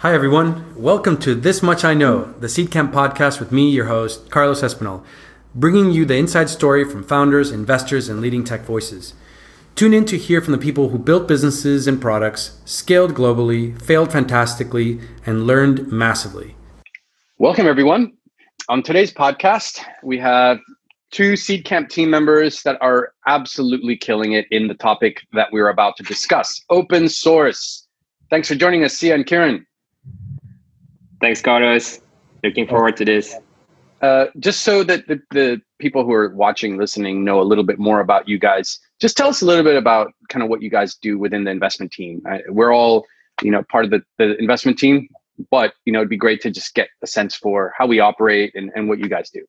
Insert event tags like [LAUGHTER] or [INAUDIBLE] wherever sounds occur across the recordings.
Hi, everyone. Welcome to This Much I Know, the Seedcamp podcast with me, your host, Carlos Espinal, bringing you the inside story from founders, investors, and leading tech voices. Tune in to hear from the people who built businesses and products, scaled globally, failed fantastically, and learned massively. Welcome, everyone. On today's podcast, we have two Seedcamp team members that are absolutely killing it in the topic that we're about to discuss open source. Thanks for joining us, Sia and Kieran. Thanks, Carlos. Looking forward to this. Uh, just so that the, the people who are watching, listening know a little bit more about you guys, just tell us a little bit about kind of what you guys do within the investment team. I, we're all, you know, part of the, the investment team, but, you know, it'd be great to just get a sense for how we operate and, and what you guys do.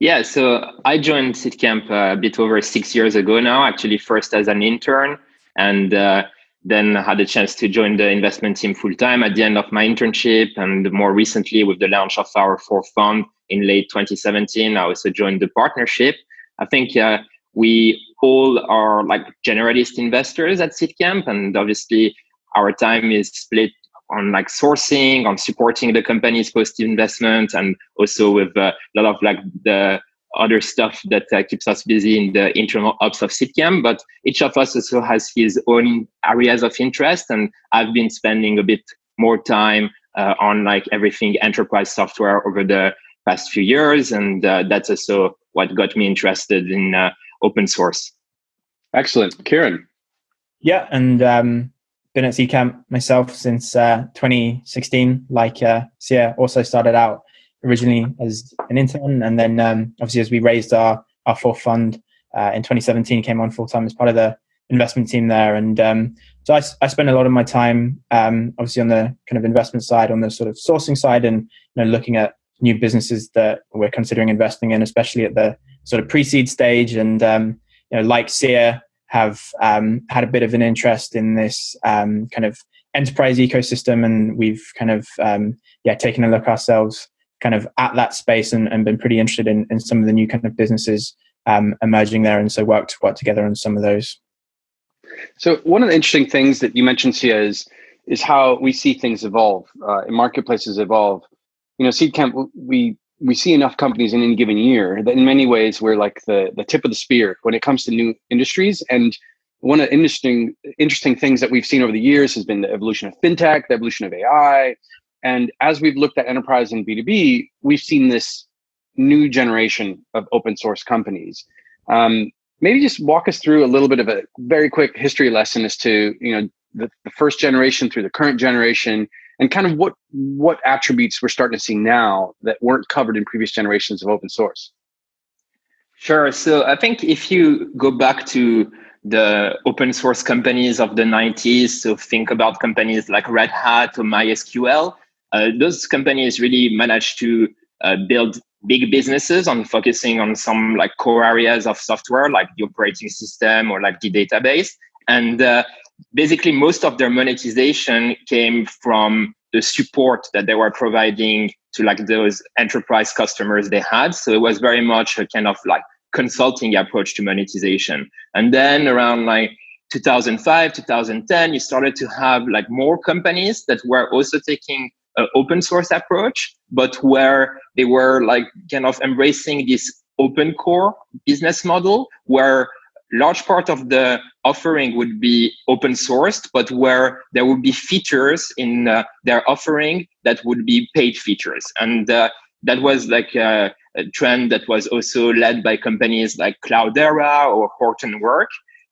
Yeah, so I joined Seedcamp a bit over six years ago now, actually, first as an intern. And uh, then had a chance to join the investment team full time at the end of my internship. And more recently, with the launch of our fourth fund in late 2017, I also joined the partnership. I think uh, we all are like generalist investors at Seedcamp, and obviously our time is split on like sourcing, on supporting the company's post investment, and also with uh, a lot of like the other stuff that uh, keeps us busy in the internal ops of Seedcamp. But each of us also has his own areas of interest, and I've been spending a bit more time uh, on like everything enterprise software over the past few years, and uh, that's also what got me interested in uh, open source. Excellent, Kieran. Yeah, and um, been at Seedcamp myself since uh, 2016. Like uh, Sia, also started out originally as an intern, and then um, obviously as we raised our our fourth fund uh, in 2017, came on full time as part of the investment team there. And um, so I, I spend a lot of my time, um, obviously on the kind of investment side, on the sort of sourcing side, and you know looking at new businesses that we're considering investing in, especially at the sort of pre-seed stage. And um, you know, like Sia, have um, had a bit of an interest in this um, kind of enterprise ecosystem, and we've kind of yeah taken a look ourselves kind of at that space and, and been pretty interested in, in some of the new kind of businesses um, emerging there, and so worked work together on some of those. So one of the interesting things that you mentioned, Sia, is is how we see things evolve uh, and marketplaces evolve. You know, Seedcamp, we we see enough companies in any given year that in many ways we're like the the tip of the spear when it comes to new industries. And one of the interesting interesting things that we've seen over the years has been the evolution of fintech, the evolution of AI, and as we've looked at enterprise and B2B, we've seen this new generation of open source companies. Um, maybe just walk us through a little bit of a very quick history lesson as to you know the, the first generation through the current generation and kind of what what attributes we're starting to see now that weren't covered in previous generations of open source. Sure. So I think if you go back to the open source companies of the 90s, so think about companies like Red Hat or MySQL, those companies really managed to uh, build big businesses on focusing on some like core areas of software like the operating system or like the database. And uh, basically most of their monetization came from the support that they were providing to like those enterprise customers they had. So it was very much a kind of like consulting approach to monetization. And then around like 2005 2010 you started to have like more companies that were also taking uh, open source approach, but where they were like kind of embracing this open core business model where large part of the offering would be open sourced, but where there would be features in uh, their offering that would be paid features. And uh, that was like a, a, trend that was also led by companies like Cloudera or Hortonwork.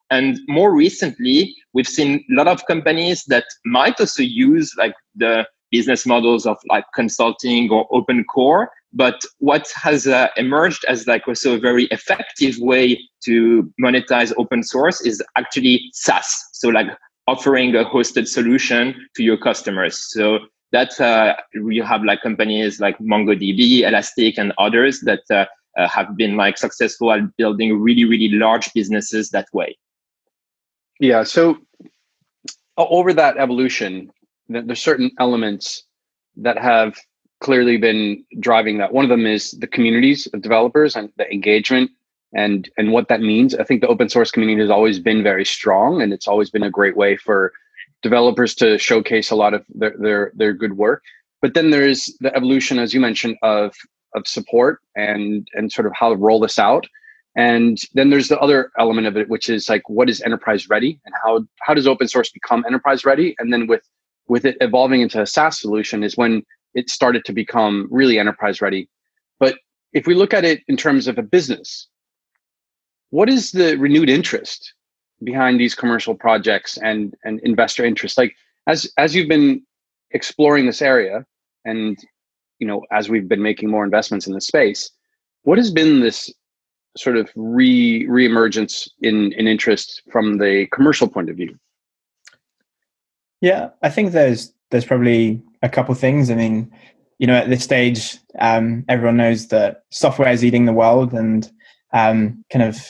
And more recently, we've seen a lot of companies that might also use like the business models of like consulting or open core but what has uh, emerged as like also a very effective way to monetize open source is actually SaaS. So like offering a hosted solution to your customers. So that uh, you have like companies like MongoDB, Elastic, and others that uh, uh, have been like successful at building really, really large businesses that way. Yeah. So over that evolution, there's certain elements that have clearly been driving that. One of them is the communities of developers and the engagement and and what that means. I think the open source community has always been very strong, and it's always been a great way for developers to showcase a lot of their their, their good work. But then there's the evolution, as you mentioned, of of support and and sort of how to roll this out. And then there's the other element of it, which is like what is enterprise ready and how how does open source become enterprise ready? And then with with it evolving into a SaaS solution is when it started to become really enterprise ready. But if we look at it in terms of a business, what is the renewed interest behind these commercial projects and and investor interest? Like as as you've been exploring this area and you know as we've been making more investments in the space, what has been this sort of re reemergence in in interest from the commercial point of view? Yeah, I think there's there's probably a couple things. I mean, you know, at this stage, um, everyone knows that software is eating the world, and um, kind of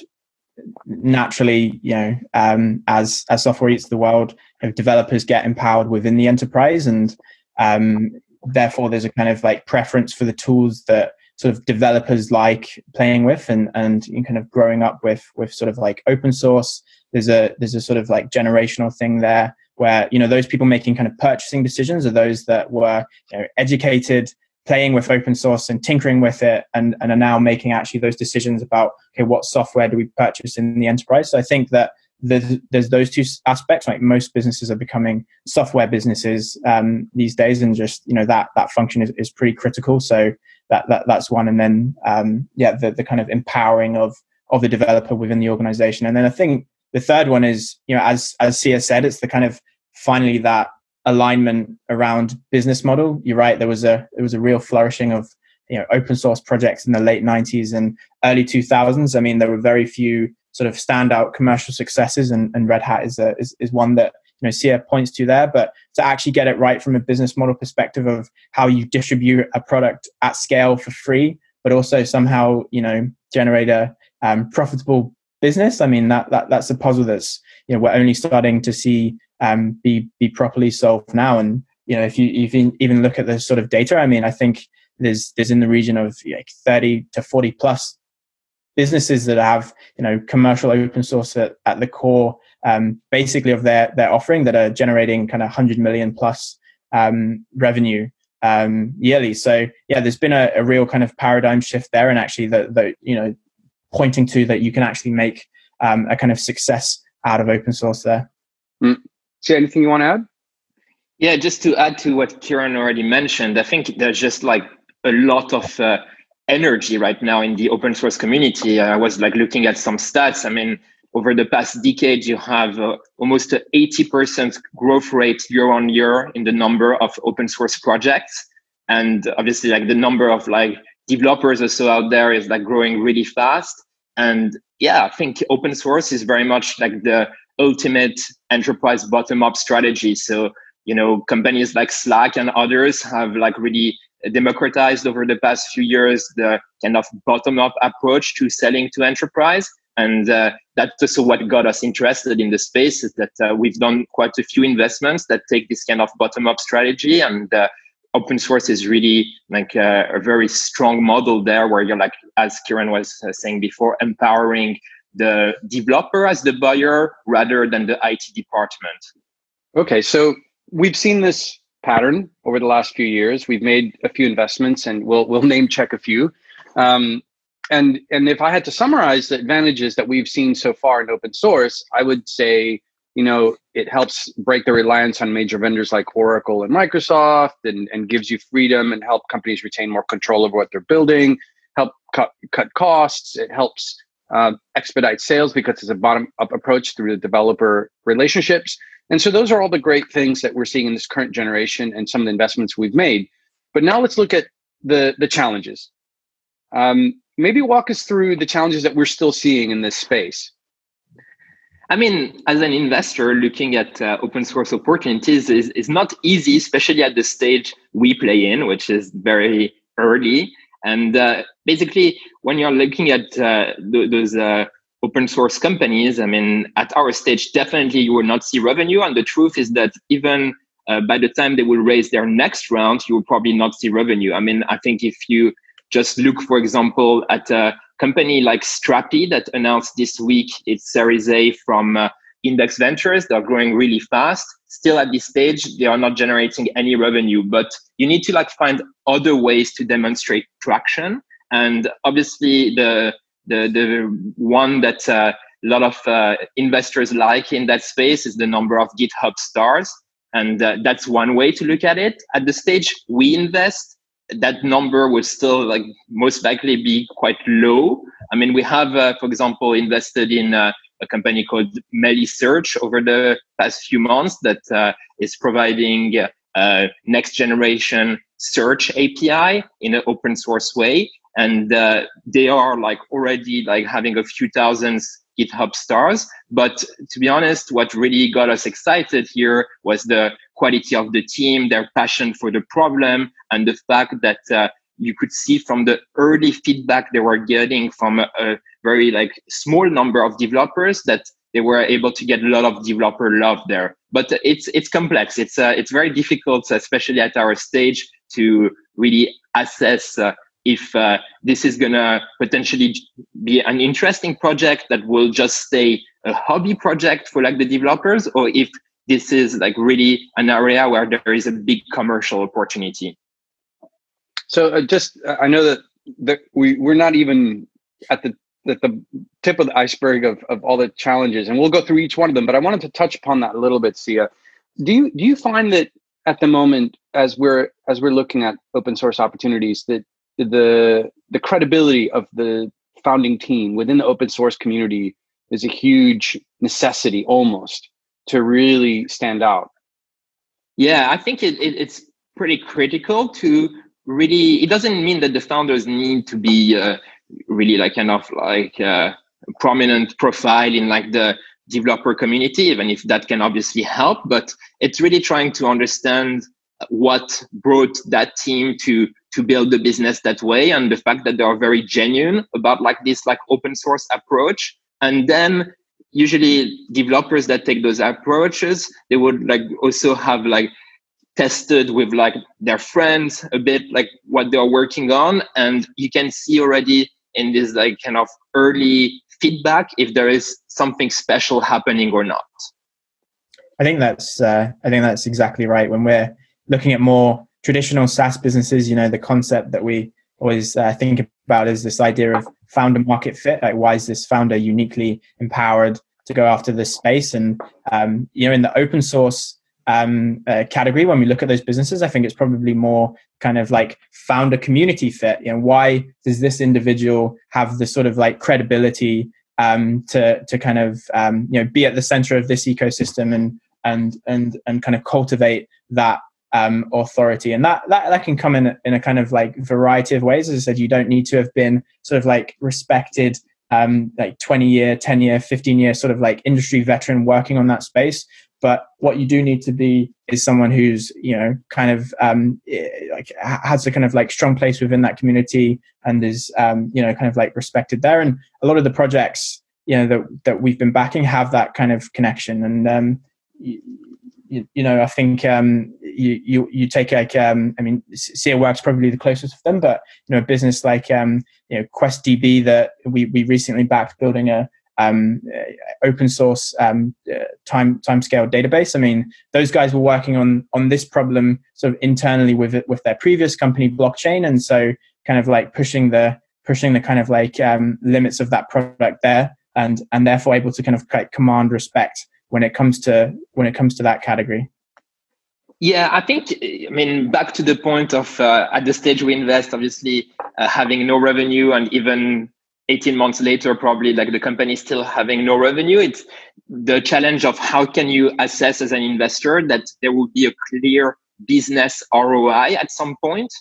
naturally, you know, um, as as software eats the world, developers get empowered within the enterprise, and um, therefore there's a kind of like preference for the tools that sort of developers like playing with, and and kind of growing up with with sort of like open source. There's a there's a sort of like generational thing there where you know those people making kind of purchasing decisions are those that were you know, educated playing with open source and tinkering with it and, and are now making actually those decisions about okay what software do we purchase in the enterprise? So i think that there's, there's those two aspects like most businesses are becoming software businesses um, these days and just you know that that function is, is pretty critical. So that, that that's one. And then um, yeah the, the kind of empowering of of the developer within the organization. And then i think the third one is you know as as sia said it's the kind of finally that alignment around business model. You're right. There was a there was a real flourishing of you know open source projects in the late 90s and early 2000s. I mean, there were very few sort of standout commercial successes, and, and Red Hat is, a, is is one that you know Sia points to there. But to actually get it right from a business model perspective of how you distribute a product at scale for free, but also somehow you know generate a um, profitable business. I mean that that that's a puzzle that's you know we're only starting to see um, be be properly solved now. And you know, if you even even look at the sort of data, I mean, I think there's there's in the region of like 30 to 40 plus businesses that have you know commercial open source at, at the core um, basically of their their offering that are generating kind of 100 million plus um, revenue um, yearly so yeah there's been a, a, real kind of paradigm shift there and actually that the you know pointing to that you can actually make um, a kind of success out of open source there mm. See anything you want to add? Yeah, just to add to what Kieran already mentioned, I think there's just like a lot of uh, energy right now in the open source community. I was like looking at some stats. I mean, over the past decade, you have uh, almost an 80% growth rate year on year in the number of open source projects. And obviously, like the number of like developers also out there is like growing really fast. And yeah, I think open source is very much like the ultimate enterprise bottom up strategy. So, you know, companies like Slack and others have like really democratized over the past few years the kind of bottom up approach to selling to enterprise. And uh, that's also what got us interested in the space is that uh, we've done quite a few investments that take this kind of bottom up strategy and uh, open source is really like a, a, very strong model there where you're like, as Kieran was uh, saying before, empowering the developer as the buyer rather than the IT department. Okay, so we've seen this pattern over the last few years. We've made a few investments, and we'll we'll name check a few. Um, and and if I had to summarize the advantages that we've seen so far in open source, I would say you know it helps break the reliance on major vendors like Oracle and Microsoft, and and gives you freedom and help companies retain more control over what they're building. Help cut cut costs. It helps uh, expedite sales because it's a bottom up approach through the developer relationships. And so those are all the great things that we're seeing in this current generation and some of the investments we've made. But now let's look at the the challenges. Um, maybe walk us through the challenges that we're still seeing in this space. I mean, as an investor looking at uh, open source opportunities is, is not easy, especially at the stage we play in, which is very early. And uh, basically, when you're looking at uh, th- those uh, open source companies, I mean, at our stage, definitely you will not see revenue. And the truth is that even uh, by the time they will raise their next round, you will probably not see revenue. I mean, I think if you just look, for example, at a company like Strapi that announced this week its Series A from uh, Index Ventures, they're growing really fast. still at this stage they are not generating any revenue but you need to like find other ways to demonstrate traction. And obviously the the the one that uh, a lot of uh, investors like in that space is the number of github stars. And uh, that's one way to look at it. At the stage we invest that number will still like most likely be quite low i mean we have uh, for example invested in uh, a company called Meilisearch over the past few months that uh, is providing uh, next generation search API in an open source way. And uh, they are like already like having a few thousands GitHub stars. But to be honest, what really got us excited here was the quality of the team, their passion for the problem, and the fact that uh, you could see from the early feedback they were getting from a, a very like small number of developers that they were able to get a lot of developer love there. But it's it's complex. It's uh, it's very difficult, especially at our stage, to really assess uh, if uh, this is gonna potentially be an interesting project that will just stay a hobby project for like the developers, or if this is like really an area where there is a big commercial opportunity. So uh, just I know that that we we're not even at the at the tip of the iceberg of, of all the challenges and we'll go through each one of them but i wanted to touch upon that a little bit sia do you do you find that at the moment as we're as we're looking at open source opportunities that the the credibility of the founding team within the open source community is a huge necessity almost to really stand out yeah i think it, it it's pretty critical to really it doesn't mean that the founders need to be uh, really like kind of like uh, prominent profile in like the developer community, even if that can obviously help. But it's really trying to understand what brought that team to to build the business that way and the fact that they are very genuine about like this like open source approach and then usually developers that take those approaches they would like also have like tested with like their friends a bit like what they're working on. And you can see already in this like kind of early feedback if there is something special happening or not. I think that's uh, i think that's exactly right. When we're looking at more traditional saas businesses you know the concept that we always uh, think about is this idea of founder market fit? Like why is this founder uniquely empowered to go after this space? And um, you know in the open source um, uh, category when we look at those businesses i think it's probably more kind of like founder community fit. You know why does this individual have the sort of like credibility um, to to kind of um, you know be at the center of this ecosystem and and and and kind of cultivate that um, authority. And that, that that can come in in a kind of like variety of ways. As i said you don't need to have been sort of like respected um, like 20 year 10 year 15 year sort of like industry veteran working on that space. But what you do need to be is someone who's you know kind of um, eh, like has a kind of like strong place within that community and is um, you know kind of like respected there. And a lot of the projects you know that that we've been backing have that kind of connection. And um, you, you, know i think um, you, you you take like um, i mean works probably the closest of them but you know a business like um, you know questdb that we we recently backed building a um, open source um, uh, time timescale database. I mean, those guys were working on on this problem sort of internally with it, with their previous company, blockchain, and so kind of like pushing the pushing the kind of like um, limits of that product there, and and therefore able to kind of like command respect when it comes to when it comes to that category. Yeah, I think, I mean, back to the point of uh, at the stage we invest, obviously uh, having no revenue and even 18 months later probably like the company still having no revenue it's the challenge of how can you assess as an investor that there will be a clear business roi at some point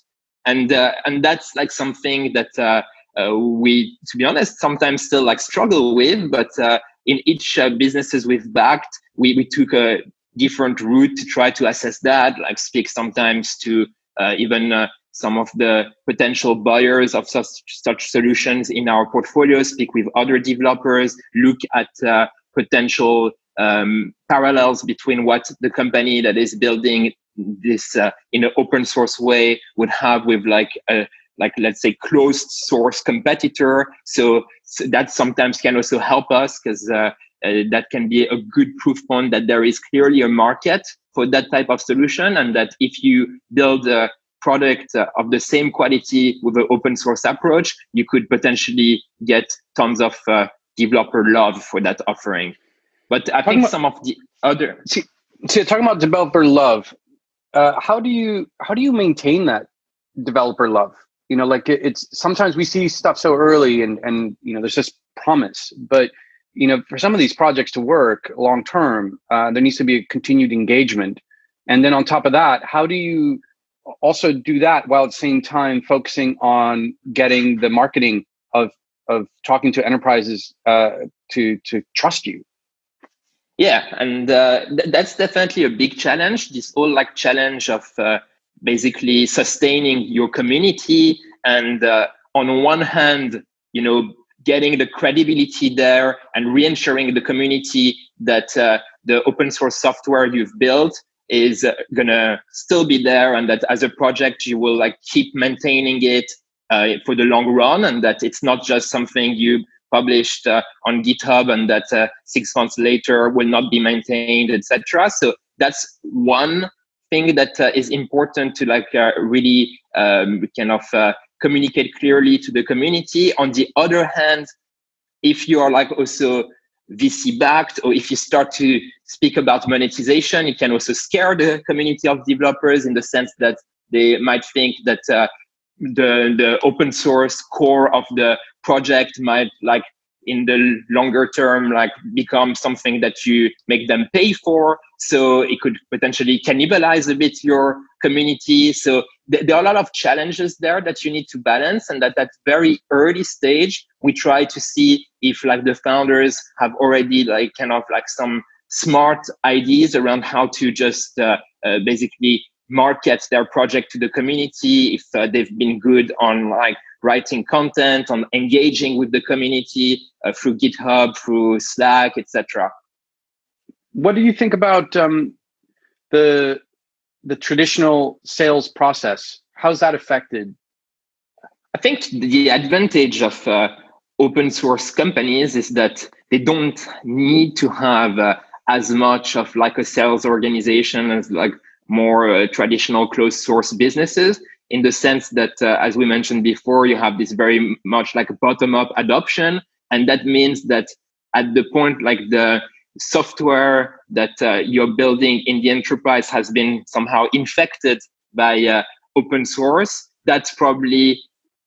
and uh, and that's like something that uh, uh, we to be honest sometimes still like struggle with but uh, in each uh, businesses we've backed we, we took a different route to try to assess that like speak sometimes to uh, even some of the potential buyers of such, such solutions in our portfolio, speak with other developers, look at uh, potential um, parallels between what the company that is building this uh, in an open source way would have with like a like let's say closed source competitor. So, so that sometimes can also help us because uh, uh, that can be a good proof point that there is clearly a market for that type of solution and that if you build a product uh, of the same quality with an open source approach you could potentially get tons of uh, developer love for that offering. But i talking think some of the other see, see talking about developer love uh, how do you how do you maintain that developer love you know like it, it's sometimes we see stuff so early and and you know there's just promise but you know for some of these projects to work long term uh, there needs to be a continued engagement. And then on top of that how do you also do that while at the same time focusing on getting the marketing of of talking to enterprises uh, to to trust you? Yeah and uh, th- that's definitely a big challenge this whole like challenge of uh, basically sustaining your community and uh, on one hand you know getting the credibility there and reassuring the community that uh, the open source software you've built is uh, gonna still be there and that as a project you will like keep maintaining it uh, for the long run and that it's not just something you published uh, on github and that uh, six months later will not be maintained etc so that's one thing that uh, is important to like uh, really um, kind of communicate clearly to the community. On the other hand, if you are like also VC backed, or if you start to speak about monetization, it can also scare the community of developers in the sense that they might think that uh, the the open source core of the project might like in the longer term like become something that you make them pay for. So it could potentially cannibalize a bit your community. So th- there are a lot of challenges there that you need to balance and at that very early stage we try to see if like the founders have already like kind of like some smart ideas around how to just uh, uh, basically market their project to the community if uh, they've been good on like writing content on engaging with the community uh, through github through slack etc what do you think about um, the the traditional sales process? How's that affected? I think the advantage of uh, open source companies is that they don't need to have uh, as much of like a sales organization as like more uh, traditional closed source businesses in the sense that uh, as we mentioned before you have this very much like bottom up adoption. And that means that at the point like the software that uh, you're building in the enterprise has been somehow infected by uh, open source that's probably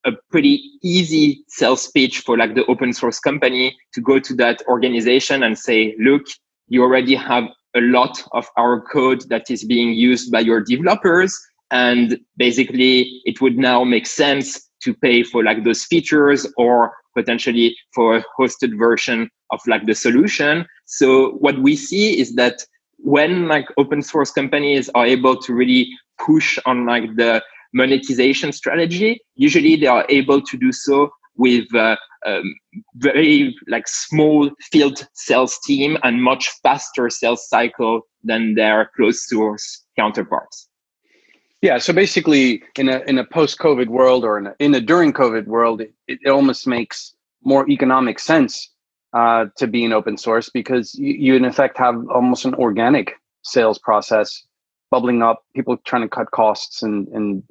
a pretty easy sales pitch for like the open source company to go to that organization and say look you already have a lot of our code that is being used by your developers and basically it would now make sense to pay for like those features or potentially for a hosted version of like the solution. So what we see is that when like open source companies are able to really push on like the monetization strategy, usually they are able to do so with uh, um, very like small field sales team and much faster sales cycle than their closed source counterparts. Yeah, so basically, in a in a post COVID world or in a, in a during COVID world, it, it almost makes more economic sense uh, to be an open source because you, you in effect have almost an organic sales process bubbling up, people trying to cut costs and and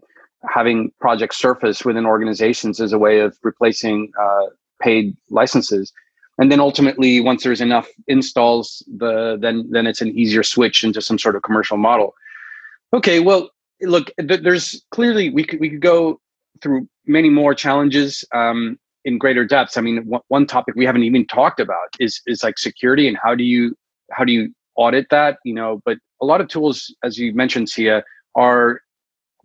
having projects surface within organizations as a way of replacing uh, paid licenses. And then ultimately, once there's enough installs, the then then it's an easier switch into some sort of commercial model. Okay, well, look, th- there's clearly we could we could go through many more challenges um, in greater depths. I mean, w- one topic we haven't even talked about is is like security and how do you how do you audit that? You know, but a lot of tools, as you mentioned, Sia, are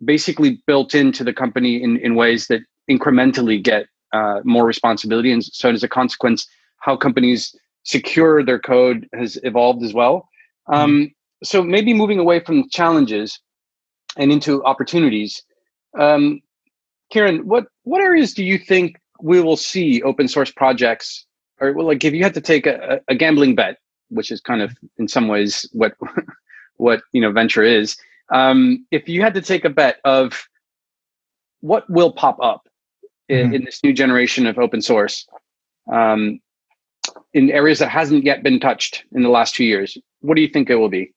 basically built into the company in in ways that incrementally get uh, more responsibility, and so as a consequence, how companies secure their code has evolved as well. Mm-hmm. Um, so maybe moving away from challenges and into opportunities. Um, Kieran, what what areas do you think we will see open source projects, or well, like if you had to take a, a gambling bet, which is kind of in some ways what [LAUGHS] what you know venture is. Um, if you had to take a bet of what will pop up in, mm-hmm. in this new generation of open source um, in areas that hasn't yet been touched in the last two years, what do you think it will be?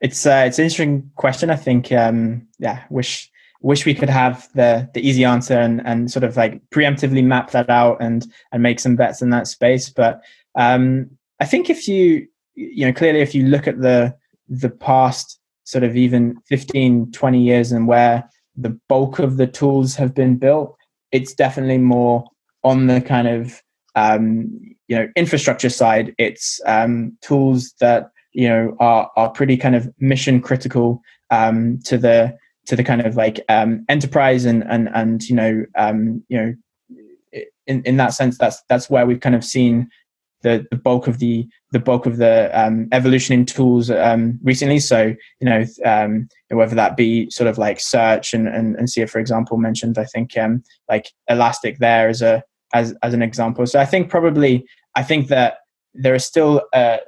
It's uh, it's an interesting question. I think um, yeah, wish wish we could have the the easy answer and and sort of like preemptively map that out and and make some bets in that space. But um, I think if you you know clearly if you look at the the past sort of even 15 20 years and where the bulk of the tools have been built it's definitely more on the kind of um, you know infrastructure side it's um, tools that you know are are pretty kind of mission critical um, to the to the kind of like um, enterprise and and and you know um, you know in in that sense that's that's where we've kind of seen the, the bulk of the the bulk of the um, evolution in tools um, recently. So you know um, whether that be sort of like search and and, and Sia, for example, mentioned I think um, like Elastic there as a as as an example. So I think probably I think that there is still uh,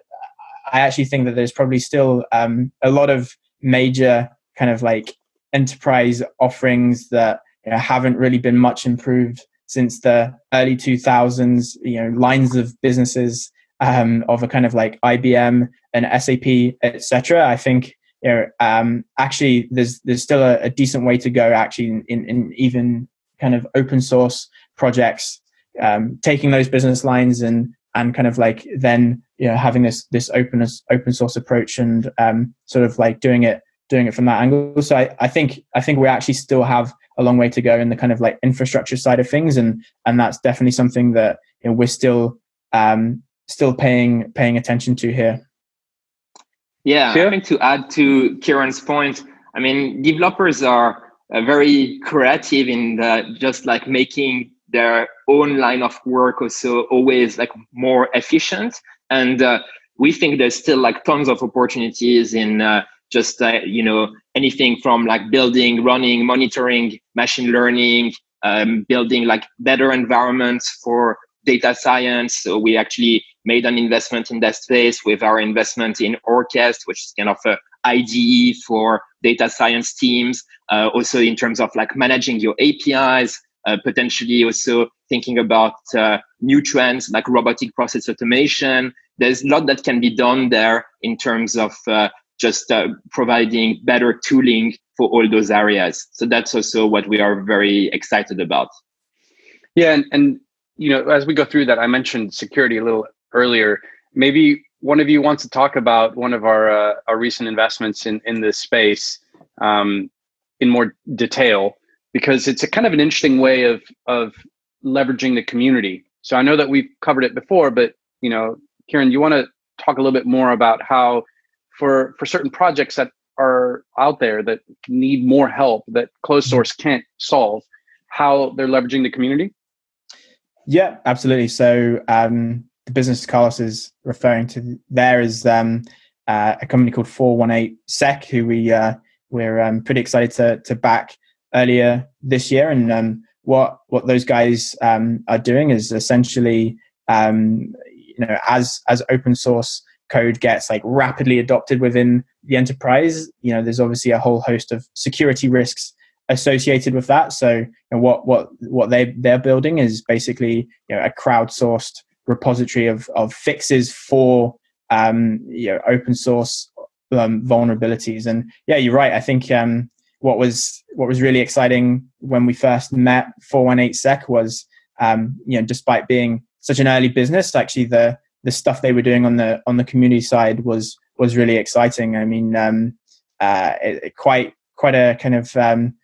I actually think that there's probably still um, a lot of major kind of like enterprise offerings that you know, haven't really been much improved since the early 2000s, you know, lines of businesses um, of a kind of like IBM and SAP, etc. I think you know, um, actually there's there's still a, a, decent way to go actually in, in, in, even kind of open source projects, um, taking those business lines and and kind of like then you know having this this open open source approach and um, sort of like doing it doing it from that angle. So I, I think I think we actually still have a long way to go in the kind of like infrastructure side of things, and and that's definitely something that you know, we're still um, still paying paying attention to here. Yeah, I think to add to Kieran's point, I mean, developers are uh, very creative in the, just like making their own line of work also always like more efficient, and uh, we think there's still like tons of opportunities in uh, just uh, you know anything from like building running monitoring machine learning um, building like better environments for data science. So we actually made an investment in that space with our investment in orchest which is kind of a ide for data science teams uh, also in terms of like managing your apis uh, potentially also thinking about uh, new trends like robotic process automation there's a lot that can be done there in terms of uh, just uh, providing better tooling for all those areas. So that's also what we are very excited about. Yeah, and, and you know, as we go through that, I mentioned security a little earlier. Maybe one of you wants to talk about one of our uh, our recent investments in in this space um, in more detail because it's a kind of an interesting way of of leveraging the community. So I know that we've covered it before, but you know, Kieran, you want to talk a little bit more about how for for certain projects that are out there that need more help that closed mm-hmm. source can't solve how they're leveraging the community yeah absolutely so um, the business carlos is referring to there is um, uh, a company called 418 sec who we uh, we're um, pretty excited to to back earlier this year and um, what what those guys um, are doing is essentially um, you know as as open source code gets like rapidly adopted within the enterprise, you know, there's obviously a whole host of security risks associated with that. So you know, what what what they they're building is basically you know a crowdsourced repository of of fixes for um, you know open source um, vulnerabilities. And yeah, you're right. I think um, what was what was really exciting when we first met 418 sec was um, you know despite being such an early business, actually the the stuff they were doing on the on the community side was was really exciting. I mean, um, uh, it, it quite quite a kind of um,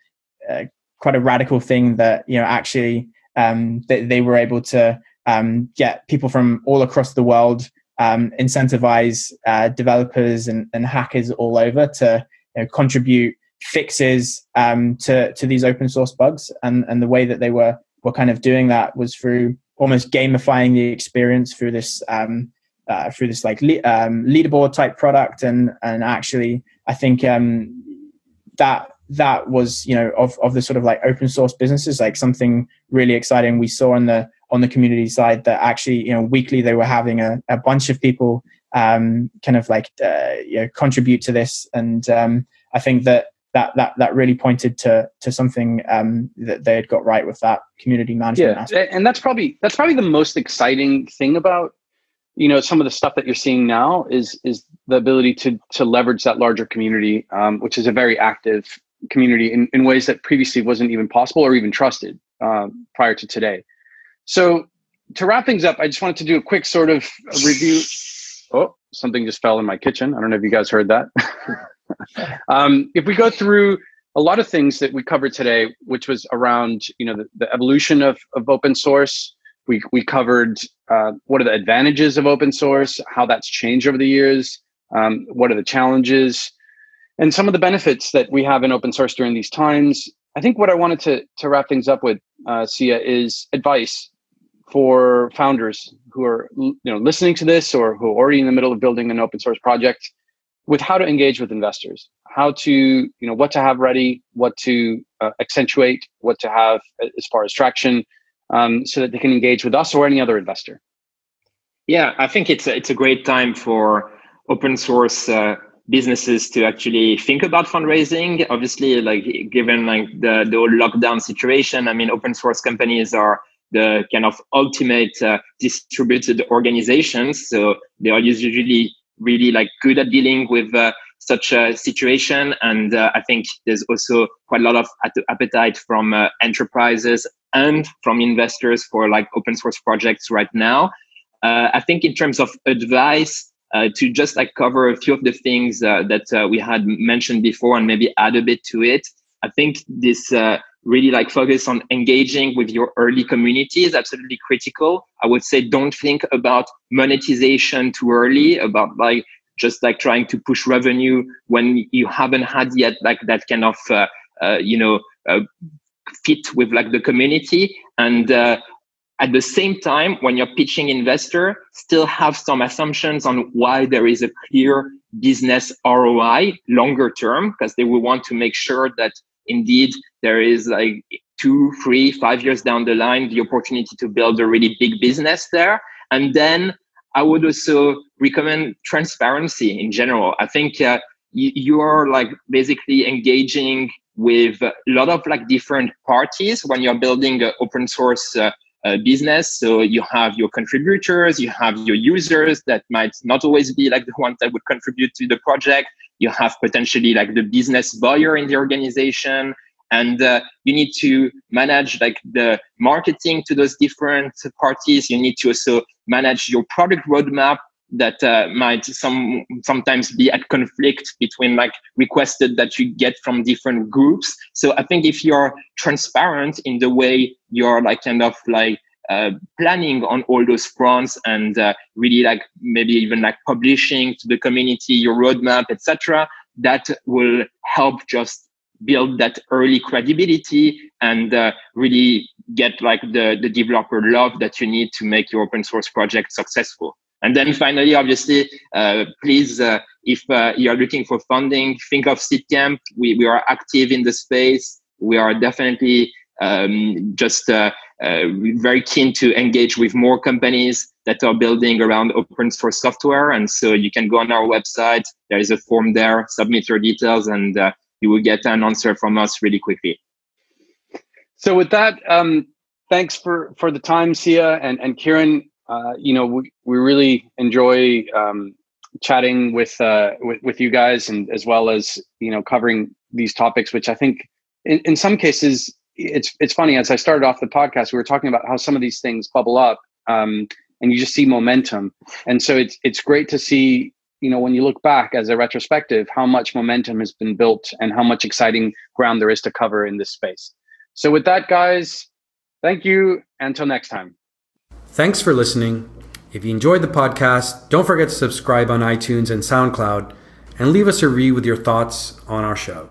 uh, quite a radical thing that you know actually um, they, they were able to um, get people from all across the world um, incentivize uh, developers and, and hackers all over to you know, contribute fixes um, to to these open source bugs. And and the way that they were were kind of doing that was through almost gamifying the experience through this um, uh, through this like le- um, leaderboard type product. And and actually I think um, that that was you know of of the sort of like open source businesses like something really exciting we saw on the on the community side that actually you know weekly they were having a, a bunch of people um, kind of like uh, you know contribute to this. And um, I think that that that that really pointed to to something um, that they had got right with that community management. Yeah, aspect. and that's probably that's probably the most exciting thing about you know some of the stuff that you're seeing now is is the ability to to leverage that larger community, um, which is a very active community in, in ways that previously wasn't even possible or even trusted um, prior to today. So to wrap things up, I just wanted to do a quick sort of review. Oh, something just fell in my kitchen. I don't know if you guys heard that. [LAUGHS] um, if we go through a lot of things that we covered today, which was around you know the, the evolution of, of open source. We we covered uh, what are the advantages of open source, how that's changed over the years, um, what are the challenges, and some of the benefits that we have in open source during these times. I think what I wanted to to wrap things up with, uh, Sia, is advice for founders who are you know listening to this or who are already in the middle of building an open source project with how to engage with investors how to you know what to have ready what to uh, accentuate what to have as far as traction um, so that they can engage with us or any other investor. Yeah i think it's a, it's a great time for open source uh, businesses to actually think about fundraising. Obviously like given like the, the whole lockdown situation i mean open source companies are the kind of ultimate uh, distributed organizations so they are usually really like good at dealing with uh, such a situation. And uh, I think there's also quite a lot of appetite from uh, enterprises and from investors for like open source projects right now. Uh, I think in terms of advice, uh, to just like cover a few of the things uh, that we had mentioned before and maybe add a bit to it. I think this really like focus on engaging with your early community is absolutely critical. I would say don't think about monetization too early, about like just like trying to push revenue when you haven't had yet like that kind of uh, uh, you know uh, fit with like the community and uh, at the same time when you're pitching investor still have some assumptions on why there is a clear business roi longer term because they will want to make sure that indeed there is like two, three, five years down the line, the opportunity to build a really big business there. And then I would also recommend transparency in general. I think uh, you, are like basically engaging with a lot of like different parties when you're building an open source uh, uh, business. So you have your contributors, you have your users that might not always be like the ones that would contribute to the project. You have potentially like the business buyer in the organization and uh, you need to manage like the marketing to those different parties you need to also manage your product roadmap that uh, might some sometimes be at conflict between like requested that you get from different groups so i think if you're transparent in the way you're like kind of like uh, planning on all those fronts and uh, really like maybe even like publishing to the community your roadmap etc that will help just build that early credibility and uh, really get like the, the developer love that you need to make your open source project successful. And then finally, obviously, uh, please, uh, if uh, you're looking for funding, think of Seedcamp. We, we are active in the space. We are definitely um, just uh, uh, very keen to engage with more companies that are building around open source software. And so you can go on our website. There is a form there, submit your details, and you will get an answer from us really quickly. So with that, um, thanks for for the time, Sia and and Kieran. Uh, you know, we, we really enjoy um, chatting with, uh, with with you guys, and as well as you know covering these topics, which I think in, in some cases it's it's funny. As I started off the podcast, we were talking about how some of these things bubble up, um, and you just see momentum, and so it's it's great to see you know when you look back as a retrospective how much momentum has been built and how much exciting ground there is to cover in this space. So with that guys thank you. Until next time thanks for listening. If you enjoyed the podcast don't forget to subscribe on itunes and soundcloud and leave us a review with your thoughts on our show